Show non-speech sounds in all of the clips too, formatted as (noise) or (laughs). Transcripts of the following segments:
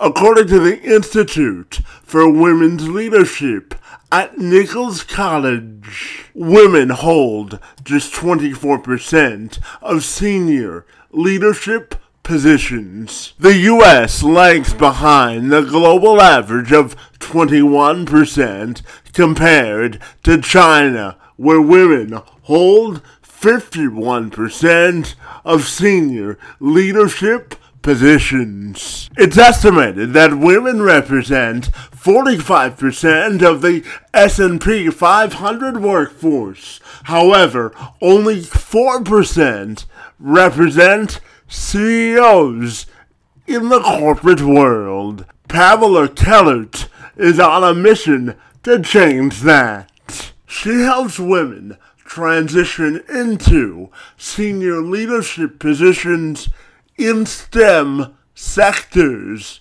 According to the Institute for Women's Leadership at Nichols College, women hold just 24% of senior leadership positions. The US lags behind the global average of 21% compared to China, where women hold 51% of senior leadership positions. It's estimated that women represent 45% of the S&P 500 workforce. However, only 4% represent CEOs in the corporate world. Pamela Kellert is on a mission to change that. She helps women transition into senior leadership positions in STEM sectors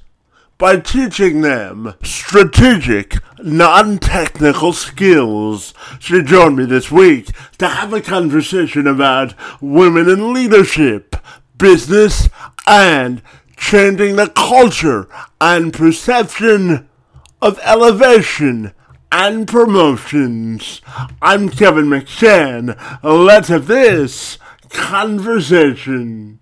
by teaching them strategic, non technical skills. She joined me this week to have a conversation about women in leadership, business, and changing the culture and perception of elevation and promotions. I'm Kevin McShann. Let's have this conversation.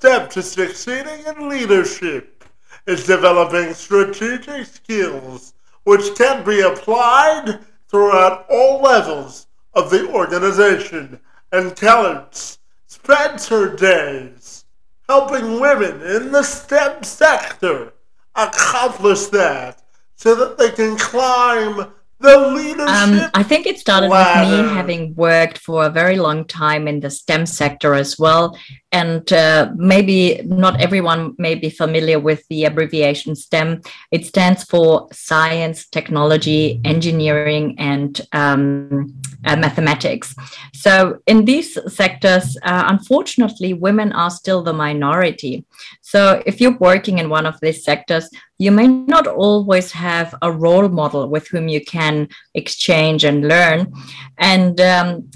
Step to succeeding in leadership is developing strategic skills which can be applied throughout all levels of the organization. And Kellert spends her days helping women in the STEM sector accomplish that so that they can climb the leadership. Um, I think it started ladder. with me having worked for a very long time in the STEM sector as well. And uh, maybe not everyone may be familiar with the abbreviation STEM. It stands for science, technology, engineering, and um, uh, mathematics. So, in these sectors, uh, unfortunately, women are still the minority. So, if you're working in one of these sectors, you may not always have a role model with whom you can exchange and learn. And um,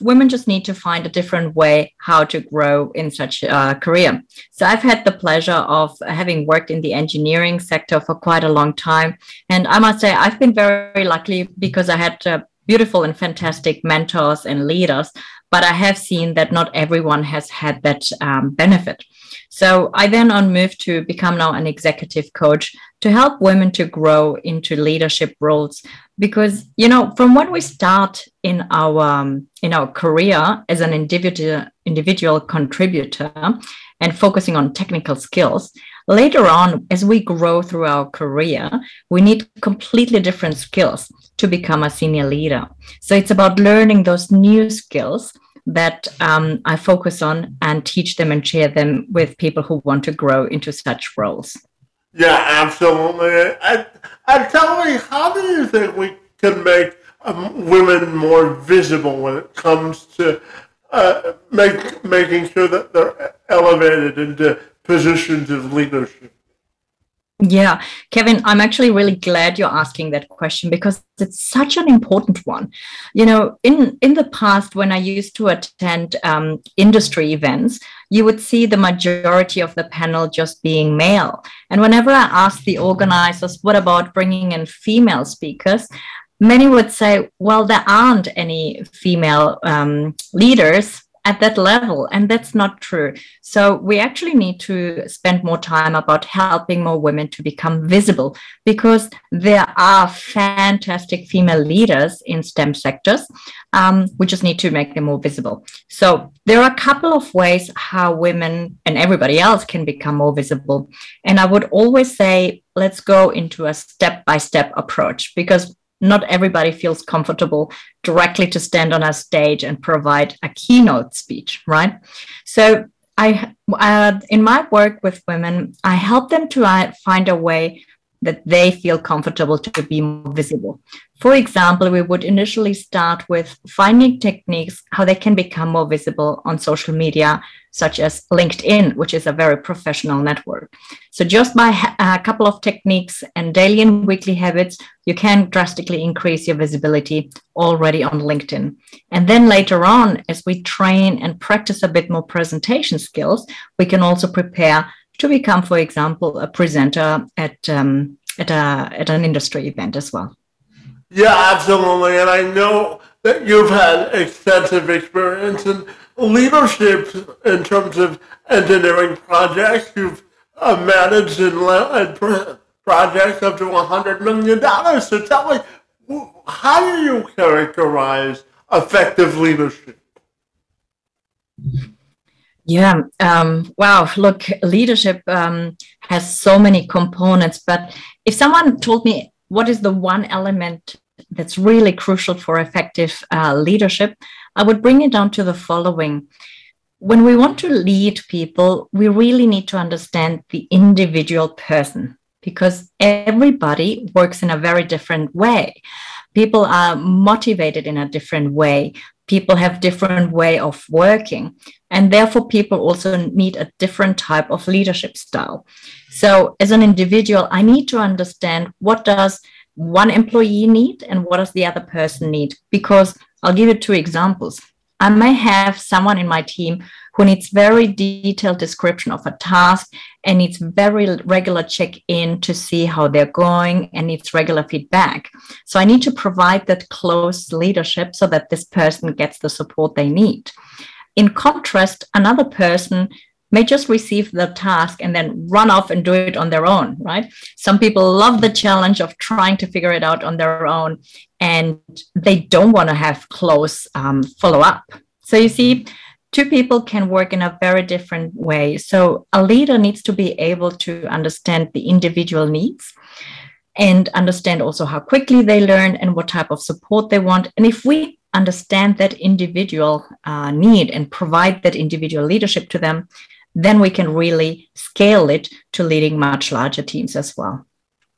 women just need to find a different way how to grow in such a career. So, I've had the pleasure of having worked in the engineering sector for quite a long time. And I must say, I've been very lucky because I had uh, beautiful and fantastic mentors and leaders, but I have seen that not everyone has had that um, benefit. So I then on moved to become now an executive coach to help women to grow into leadership roles. Because you know from when we start in our um, in our career as an individual individual contributor and focusing on technical skills later on as we grow through our career we need completely different skills to become a senior leader. So it's about learning those new skills that um, I focus on and teach them and share them with people who want to grow into such roles. Yeah, absolutely. And, and tell me, how do you think we can make um, women more visible when it comes to uh, make, making sure that they're elevated into positions of leadership? Yeah, Kevin, I'm actually really glad you're asking that question because it's such an important one. You know, in in the past, when I used to attend um, industry events, you would see the majority of the panel just being male. And whenever I asked the organizers, "What about bringing in female speakers?" many would say, "Well, there aren't any female um, leaders." At that level and that's not true. So we actually need to spend more time about helping more women to become visible because there are fantastic female leaders in stem sectors um, we just need to make them more visible. So there are a couple of ways how women and everybody else can become more visible. And i would always say let's go into a step by step approach because not everybody feels comfortable directly to stand on a stage and provide a keynote speech, right? So I, uh, in my work with women, I help them to uh, find a way that they feel comfortable to be more visible. For example, we would initially start with finding techniques how they can become more visible on social media, such as LinkedIn, which is a very professional network. So, just by a couple of techniques and daily and weekly habits, you can drastically increase your visibility already on LinkedIn. And then later on, as we train and practice a bit more presentation skills, we can also prepare to become, for example, a presenter at um, at a at an industry event as well. Yeah, absolutely, and I know that you've had extensive experience in leadership in terms of engineering projects. You've uh, managed and led projects up to $100 million. So tell me, how do you characterize effective leadership? Yeah. Um, wow. Look, leadership um, has so many components. But if someone told me what is the one element that's really crucial for effective uh, leadership, I would bring it down to the following. When we want to lead people, we really need to understand the individual person because everybody works in a very different way. People are motivated in a different way people have different way of working and therefore people also need a different type of leadership style. So as an individual i need to understand what does one employee need and what does the other person need? Because i'll give you two examples. I may have someone in my team who needs very detailed description of a task and needs very regular check-in to see how they're going and needs regular feedback. So I need to provide that close leadership so that this person gets the support they need. In contrast, another person may just receive the task and then run off and do it on their own, right? Some people love the challenge of trying to figure it out on their own and they don't want to have close um, follow up. So you see, two people can work in a very different way. So a leader needs to be able to understand the individual needs and understand also how quickly they learn and what type of support they want. And if we understand that individual uh, need and provide that individual leadership to them, then we can really scale it to leading much larger teams as well.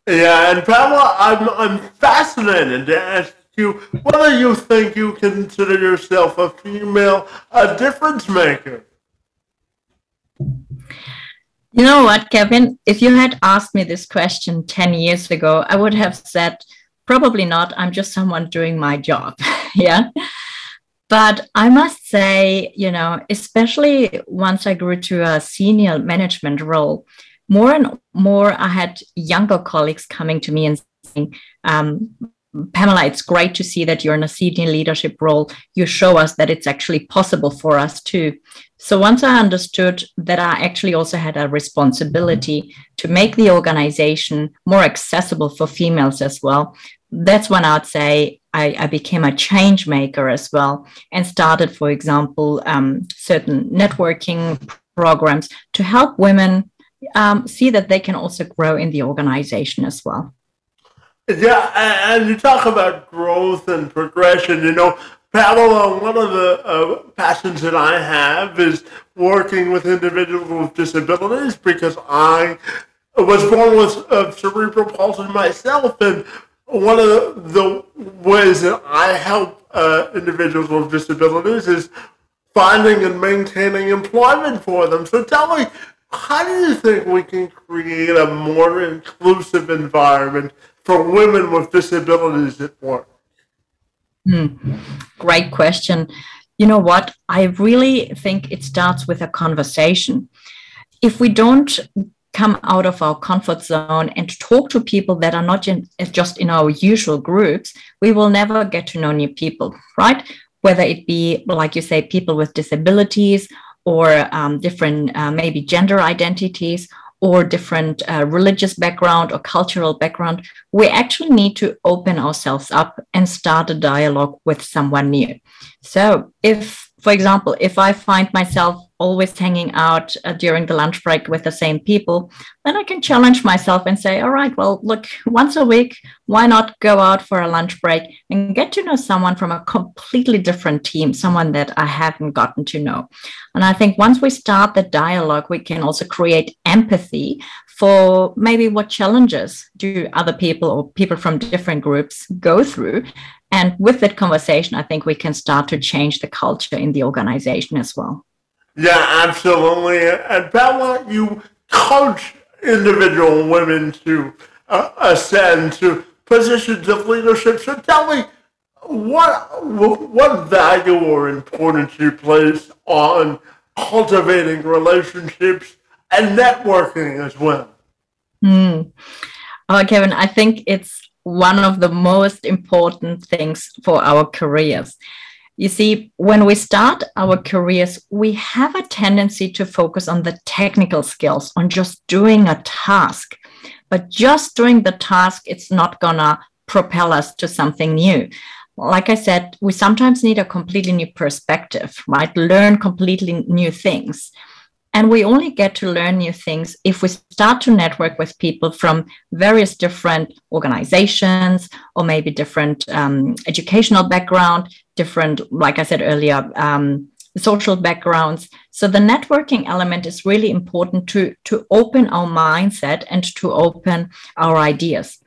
Yeah, and Pamela, I'm, I'm fascinated ask you whether you think you consider yourself a female a difference maker. You know what, Kevin? If you had asked me this question 10 years ago, I would have said, probably not. I'm just someone doing my job. (laughs) yeah. But I must say, you know, especially once I grew to a senior management role, more and more I had younger colleagues coming to me and saying, um, Pamela, it's great to see that you're in a senior leadership role. You show us that it's actually possible for us too. So once I understood that I actually also had a responsibility to make the organization more accessible for females as well, that's when I'd say I, I became a change maker as well and started, for example, um, certain networking programs to help women um, see that they can also grow in the organization as well. Yeah, and you talk about growth and progression. You know, Pamela, one of the uh, passions that I have is working with individuals with disabilities because I was born with uh, cerebral palsy myself, and one of the, the ways that I help uh, individuals with disabilities is finding and maintaining employment for them. So tell me, how do you think we can create a more inclusive environment for women with disabilities at work? Hmm. Great question. You know what? I really think it starts with a conversation. If we don't come out of our comfort zone and talk to people that are not just in our usual groups, we will never get to know new people, right? Whether it be, like you say, people with disabilities or um, different, uh, maybe gender identities or different uh, religious background or cultural background, we actually need to open ourselves up and start a dialogue with someone new. So, if, for example, if I find myself always hanging out uh, during the lunch break with the same people, then I can challenge myself and say, all right, well, look, once a week, why not go out for a lunch break and get to know someone from a completely different team, someone that I haven't gotten to know? And I think once we start the dialogue, we can also create empathy for maybe what challenges do other people or people from different groups go through. And with that conversation, I think we can start to change the culture in the organization as well. Yeah, absolutely. And Bella, you coach individual women to uh, ascend to positions of leadership. So tell me, what what value or importance you place on cultivating relationships and networking as well. Mm. Oh, Kevin, I think it's one of the most important things for our careers. You see, when we start our careers, we have a tendency to focus on the technical skills, on just doing a task. But just doing the task, it's not going to propel us to something new. Like I said, we sometimes need a completely new perspective, right? Learn completely new things. And we only get to learn new things if we start to network with people from various different organizations or maybe different um, educational background, different, like I said earlier, um, social backgrounds. So the networking element is really important to, to open our mindset and to open our ideas.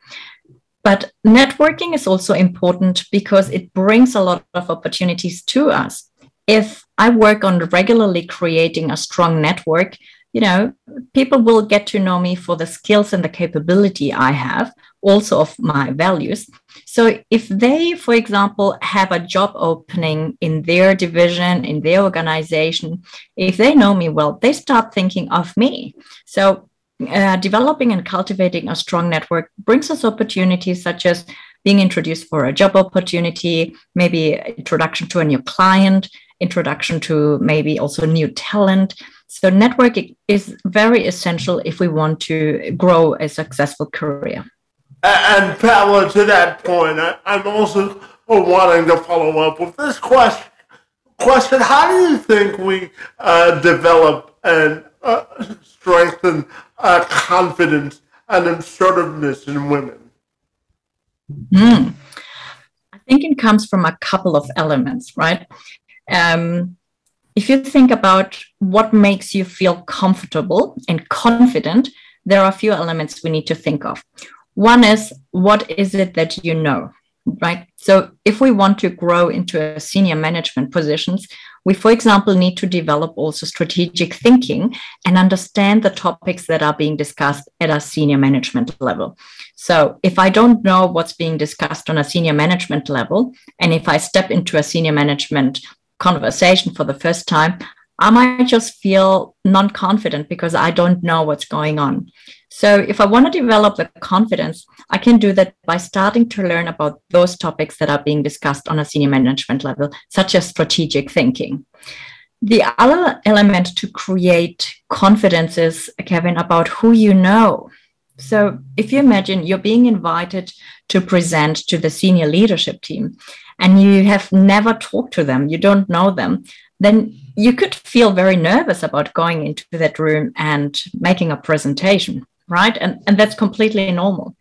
But networking is also important because it brings a lot of opportunities to us if I work on regularly creating a strong network, you know, people will get to know me for the skills and the capability I have, also of my values. So if they, for example, have a job opening in their division, in their organization, if they know me well, they start thinking of me. So uh, developing and cultivating a strong network brings us opportunities such as being introduced for a job opportunity, maybe introduction to a new client, introduction to maybe also new talent. So networking is very essential if we want to grow a successful career. And Paola, to that point, I, am also wanting to follow up with this question. Question: How do you think we uh, develop and uh, strengthen uh, confidence and assertiveness in women? Mm. I think it comes from a couple of elements, right? Um, if you think about what makes you feel comfortable and confident, there are a few elements we need to think of. One is what is it that you know, right? So if we want to grow into senior management positions, we, for example, need to develop also strategic thinking and understand the topics that are being discussed at a senior management level. So if I don't know what's being discussed on a senior management level, and if I step into a senior management conversation for the first time, I might just feel non confident because I don't know what's going on. So, if I want to develop the confidence, I can do that by starting to learn about those topics that are being discussed on a senior management level, such as strategic thinking. The other element to create confidence is, Kevin, about who you know. So, if you imagine you're being invited to present to the senior leadership team, and you have never talked to them, you don't know them, then you could feel very nervous about going into that room and making a presentation, right? And, and that's completely normal.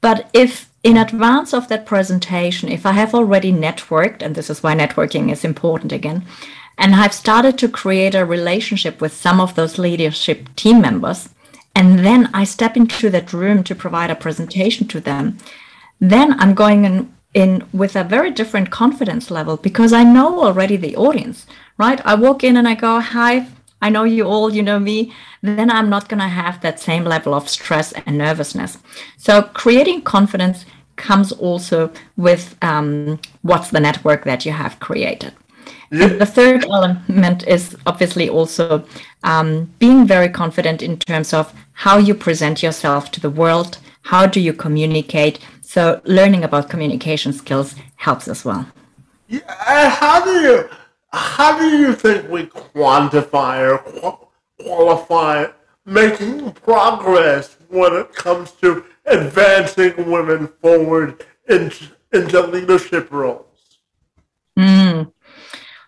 But if in advance of that presentation, if I have already networked, and this is why networking is important again, and I've started to create a relationship with some of those leadership team members, and then I step into that room to provide a presentation to them, then I'm going in in with a very different confidence level because I know already the audience, right? I walk in and I go, Hi, I know you all, you know me. Then I'm not going to have that same level of stress and nervousness. So, creating confidence comes also with um, what's the network that you have created. The third element is obviously also um, being very confident in terms of how you present yourself to the world, how do you communicate, so learning about communication skills helps as well. Yeah, how do you how do you think we quantify or qualify making progress when it comes to advancing women forward into, into leadership roles? Mm.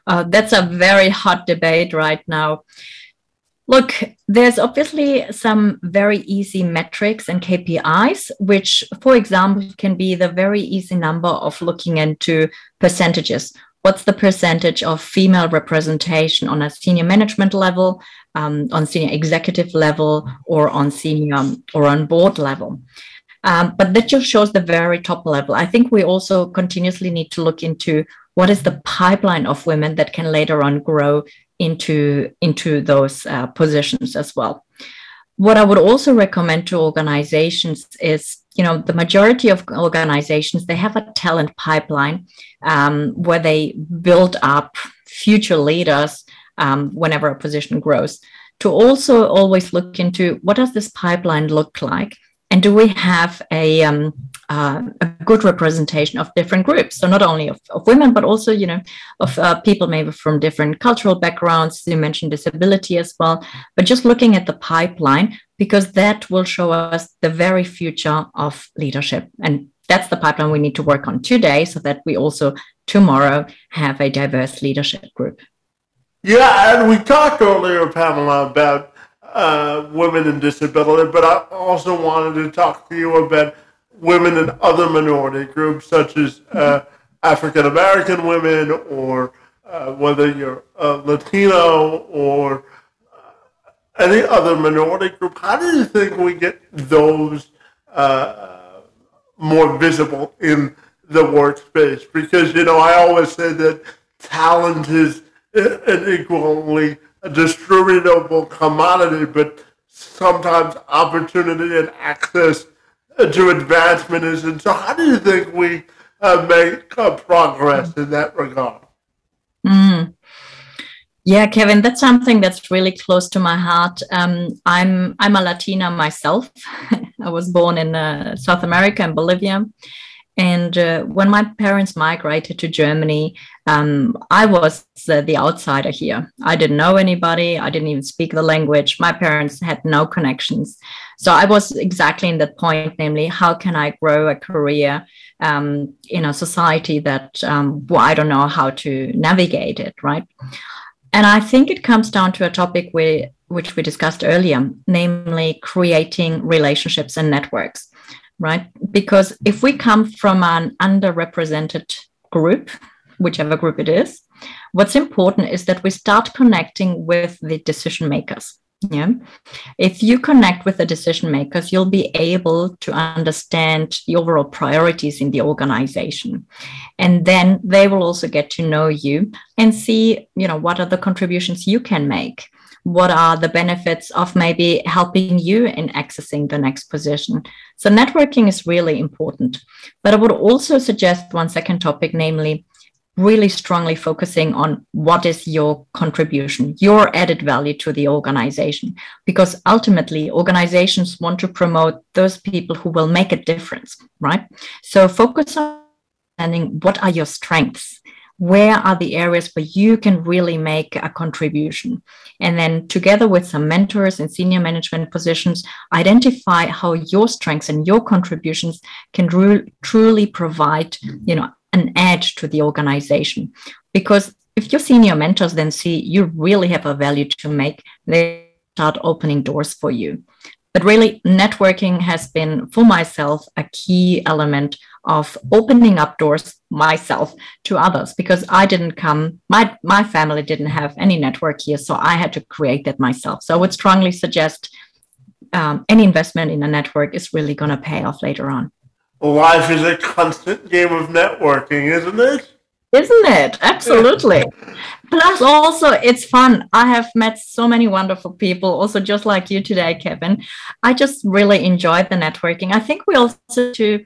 Uh, that's a very hot debate right now. Look, there's obviously some very easy metrics and KPIs, which, for example, can be the very easy number of looking into percentages. What's the percentage of female representation on a senior management level, um, on senior executive level, or on senior or on board level? Um, but that just shows the very top level. I think we also continuously need to look into what is the pipeline of women that can later on grow into into those uh, positions as well. What i would also recommend to organizations is you know the majority of organizations they have a talent pipeline um, where they build up future leaders um, whenever a position grows to also always look into what does this pipeline look like? And do we have a, um, uh, a good representation of different groups. So not only of, of women but also you know of uh, people maybe from different cultural backgrounds you mentioned disability as well. But just looking at the pipeline because that will show us the very future of leadership. And that's the pipeline we need to work on today so that we also tomorrow have a diverse leadership group. Yeah and we talked earlier pamela about uh, women and disability, but I also wanted to talk to you about women and other minority groups, such as uh, African American women, or uh, whether you're Latino or uh, any other minority group. How do you think we get those uh, more visible in the workspace? Because, you know, I always say that talent is an equally distributable commodity, but sometimes opportunity and access to advancement isn't. So, how do you think we uh, make uh, progress in that regard? Mm. Yeah, Kevin, that's something that's really close to my heart. Um, I'm I'm a Latina myself. (laughs) I was born in uh, South America in Bolivia, and uh, when my parents migrated to Germany, um, I was uh, the outsider here. I didn't know anybody. I didn't even speak the language. My parents had no connections. So I was exactly in that point, namely, how can I grow a career um, in a society that um, well, I don't know how to navigate it, right? And I think it comes down to a topic we, which we discussed earlier, namely creating relationships and networks right? Because if we come from an underrepresented group, whichever group it is, what's important is that we start connecting with the decision makers. Yeah. If you connect with the decision makers, you'll be able to understand the overall priorities in the organization. And then they will also get to know you and see, you know, what are the contributions you can make what are the benefits of maybe helping you in accessing the next position. So, networking is really important. But I would also suggest one second topic, namely, really strongly focusing on what is your contribution, your added value to the organization. Because ultimately, organizations want to promote those people who will make a difference, right? So, focus on what are your strengths where are the areas where you can really make a contribution? And then together with some mentors in senior management positions identify how your strengths and your contributions can truly provide you know an edge to the organization. Because if your senior mentors then see you really have a value to make they start opening doors for you but really networking has been for myself a key element of opening up doors myself to others because I didn't come, my, my family didn't have any network here. So I had to create that myself. So I would strongly suggest um, any investment in a network is really going to pay off later on. Life is a constant game of networking, isn't it? Isn't it? Absolutely. Plus, also, it's fun. I have met so many wonderful people, also just like you today, Kevin. I just really enjoyed the networking. I think we also to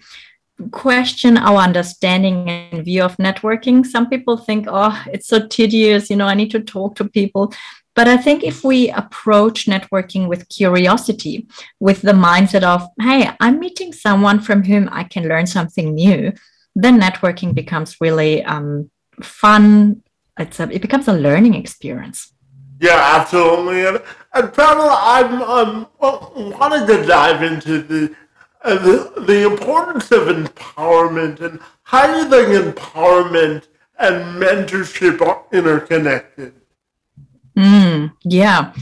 question our understanding and view of networking. Some people think, oh, it's so tedious, you know, I need to talk to people. But I think if we approach networking with curiosity, with the mindset of, hey, I'm meeting someone from whom I can learn something new, then networking becomes really um, fun. It's a, it becomes a learning experience. Yeah, absolutely. And, and Pamela, I'm um, wanting to dive into the the, the importance of empowerment and how do you think empowerment and mentorship are interconnected. Mm, yeah.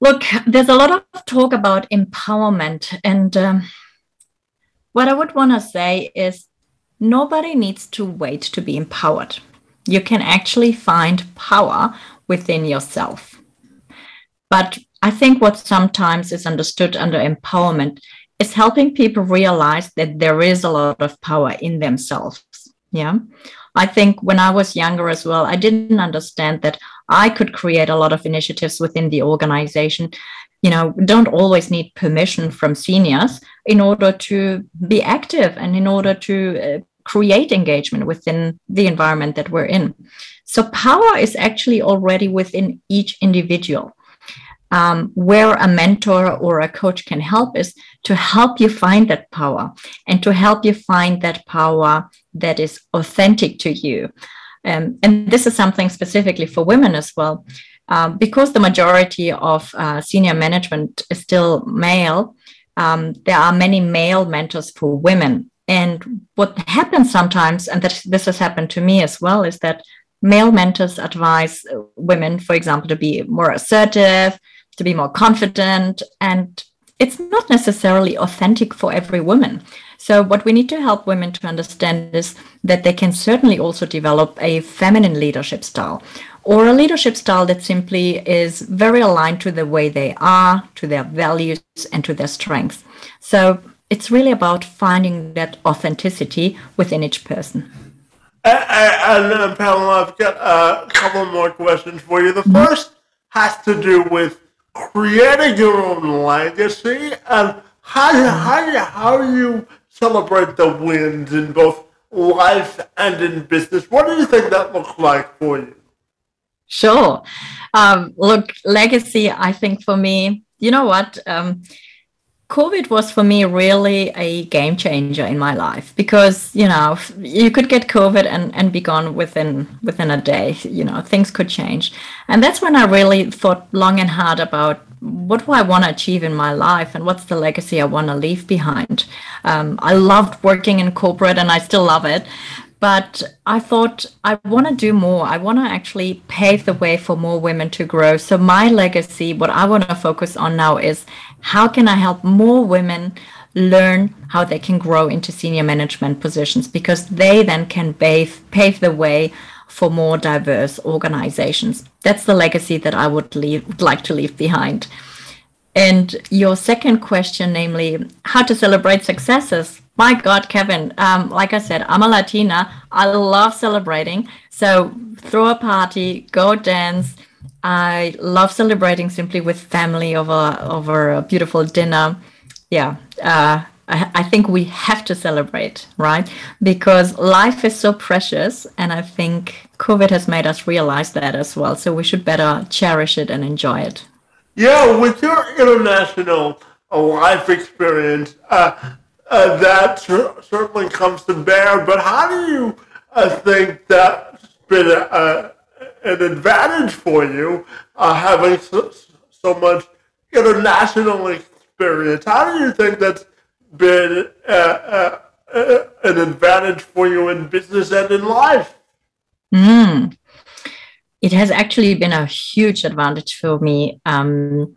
Look, there's a lot of talk about empowerment. And um, what I would want to say is nobody needs to wait to be empowered. You can actually find power within yourself. But I think what sometimes is understood under empowerment is helping people realize that there is a lot of power in themselves. Yeah. I think when I was younger as well, I didn't understand that I could create a lot of initiatives within the organization. You know, don't always need permission from seniors in order to be active and in order to uh, create engagement within the environment that we're in. So, power is actually already within each individual. Um, where a mentor or a coach can help is to help you find that power and to help you find that power that is authentic to you. Um, and this is something specifically for women as well. Um, because the majority of uh, senior management is still male, um, there are many male mentors for women. And what happens sometimes, and this has happened to me as well, is that male mentors advise women, for example, to be more assertive, to be more confident, and it's not necessarily authentic for every woman. So, what we need to help women to understand is that they can certainly also develop a feminine leadership style or a leadership style that simply is very aligned to the way they are, to their values, and to their strengths. So, it's really about finding that authenticity within each person. And, and Pamela, I've got a couple more questions for you. The mm-hmm. first has to do with creating your own legacy and how, how, how you celebrate the wins in both life and in business. What do you think that looks like for you? Sure. Um, look, legacy, I think for me, you know what? Um, COVID was for me really a game changer in my life because you know you could get COVID and, and be gone within within a day. You know things could change, and that's when I really thought long and hard about what do I want to achieve in my life and what's the legacy I want to leave behind. Um, I loved working in corporate and I still love it, but I thought I want to do more. I want to actually pave the way for more women to grow. So my legacy, what I want to focus on now is how can I help more women learn how they can grow into senior management positions because they then can pave, pave the way for more diverse organizations. That's the legacy that I would leave, like to leave behind. And your second question, namely how to celebrate successes. My God, Kevin, um, like I said, I'm a Latina. I love celebrating. So throw a party, go dance. I love celebrating simply with family over over a beautiful dinner. Yeah, uh, I, think we have to celebrate, right? Because life is so precious, and I think COVID has made us realize that as well. So we should better cherish it and enjoy it. Yeah, with your international life experience, uh, uh, that certainly comes to bear. But how do you uh, think that's been a, an advantage for you, uh, having so, so, much international experience? How do you think that's been uh, uh, uh, an advantage for you in business and in life? Mm. It has actually been a huge advantage for me. Um,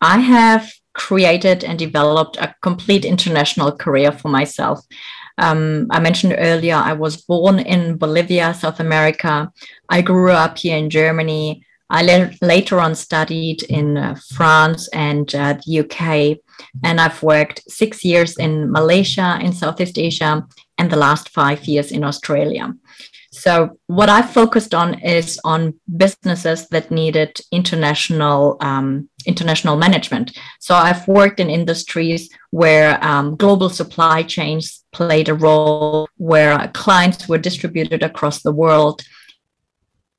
I have created and developed a complete international career for myself. Um, I mentioned earlier, I was born in Bolivia, South America. I grew up here in Germany. I le- later on studied in uh, France and uh, the UK, and I've worked six years in Malaysia, in Southeast Asia, and the last five years in Australia. So what I focused on is on businesses that needed international um, international management. So I've worked in industries where um, global supply chains played a role, where clients were distributed across the world.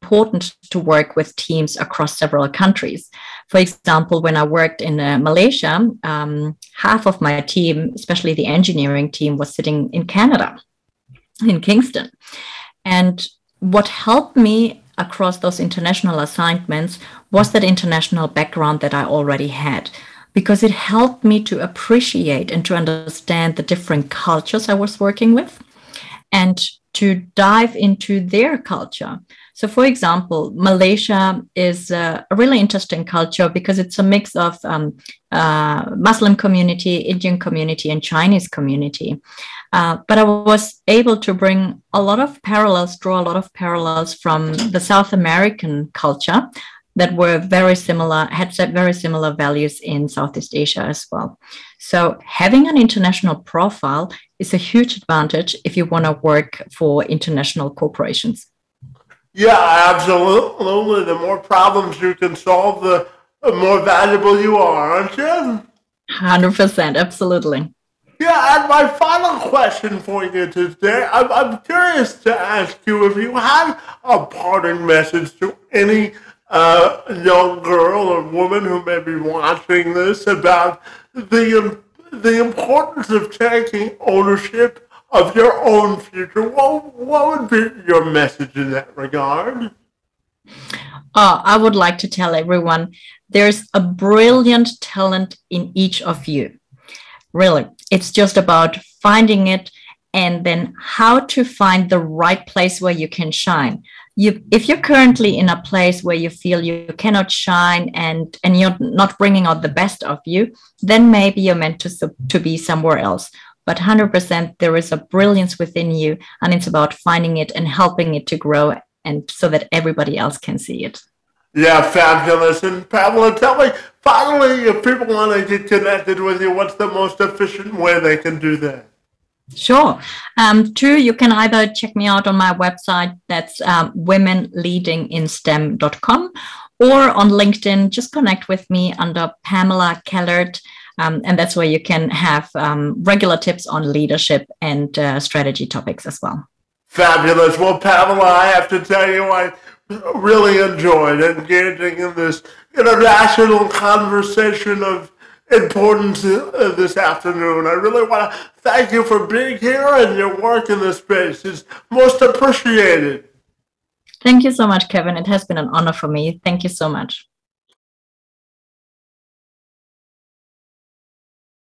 Important to work with teams across several countries. For example, when I worked in uh, Malaysia, um, half of my team, especially the engineering team, was sitting in Canada, in Kingston. And what helped me across those international assignments was that international background that I already had because it helped me to appreciate and to understand the different cultures I was working with. And to dive into their culture. So, for example, Malaysia is a, really interesting culture because it's a mix of um, uh, Muslim community, Indian community, and Chinese community. Uh, but I was able to bring a lot of parallels, draw a lot of parallels from the South American culture that were very similar, had very similar values in Southeast Asia as well. So having an international profile is a huge advantage if you want to work for international corporations. Yeah, absolutely. The more problems you can solve, the more valuable you are, aren't you? 100%, absolutely. Yeah, and my final question for you today, I'm, I'm curious to ask you if you had a parting message to any uh, young girl or woman who may be watching this about the, the importance of taking ownership of your own future, what, what would be your message in that regard? Oh, I would like to tell everyone there's a brilliant talent in each of you. Really, it's just about finding it and then how to find the right place where you can shine. You, if you're currently in a place where you feel you cannot shine and and you're not bringing out the best of you, then maybe you're meant to to be somewhere else but 100% there is a brilliance within you and it's about finding it and helping it to grow and so that everybody else can see it yeah fabulous and pamela tell me finally if people want to get connected with you what's the most efficient way they can do that Sure. Um, two, you can either check me out on my website, that's um, womenleadinginstem.com, or on LinkedIn, just connect with me under Pamela Kellert. Um, and that's where you can have um, regular tips on leadership and uh, strategy topics as well. Fabulous. Well, Pamela, I have to tell you, I really enjoyed engaging in this international conversation of importance uh, this afternoon. I really want to thank you for being here and your work in this space is most appreciated. Thank you so much, Kevin. It has been an honor for me. Thank you so much.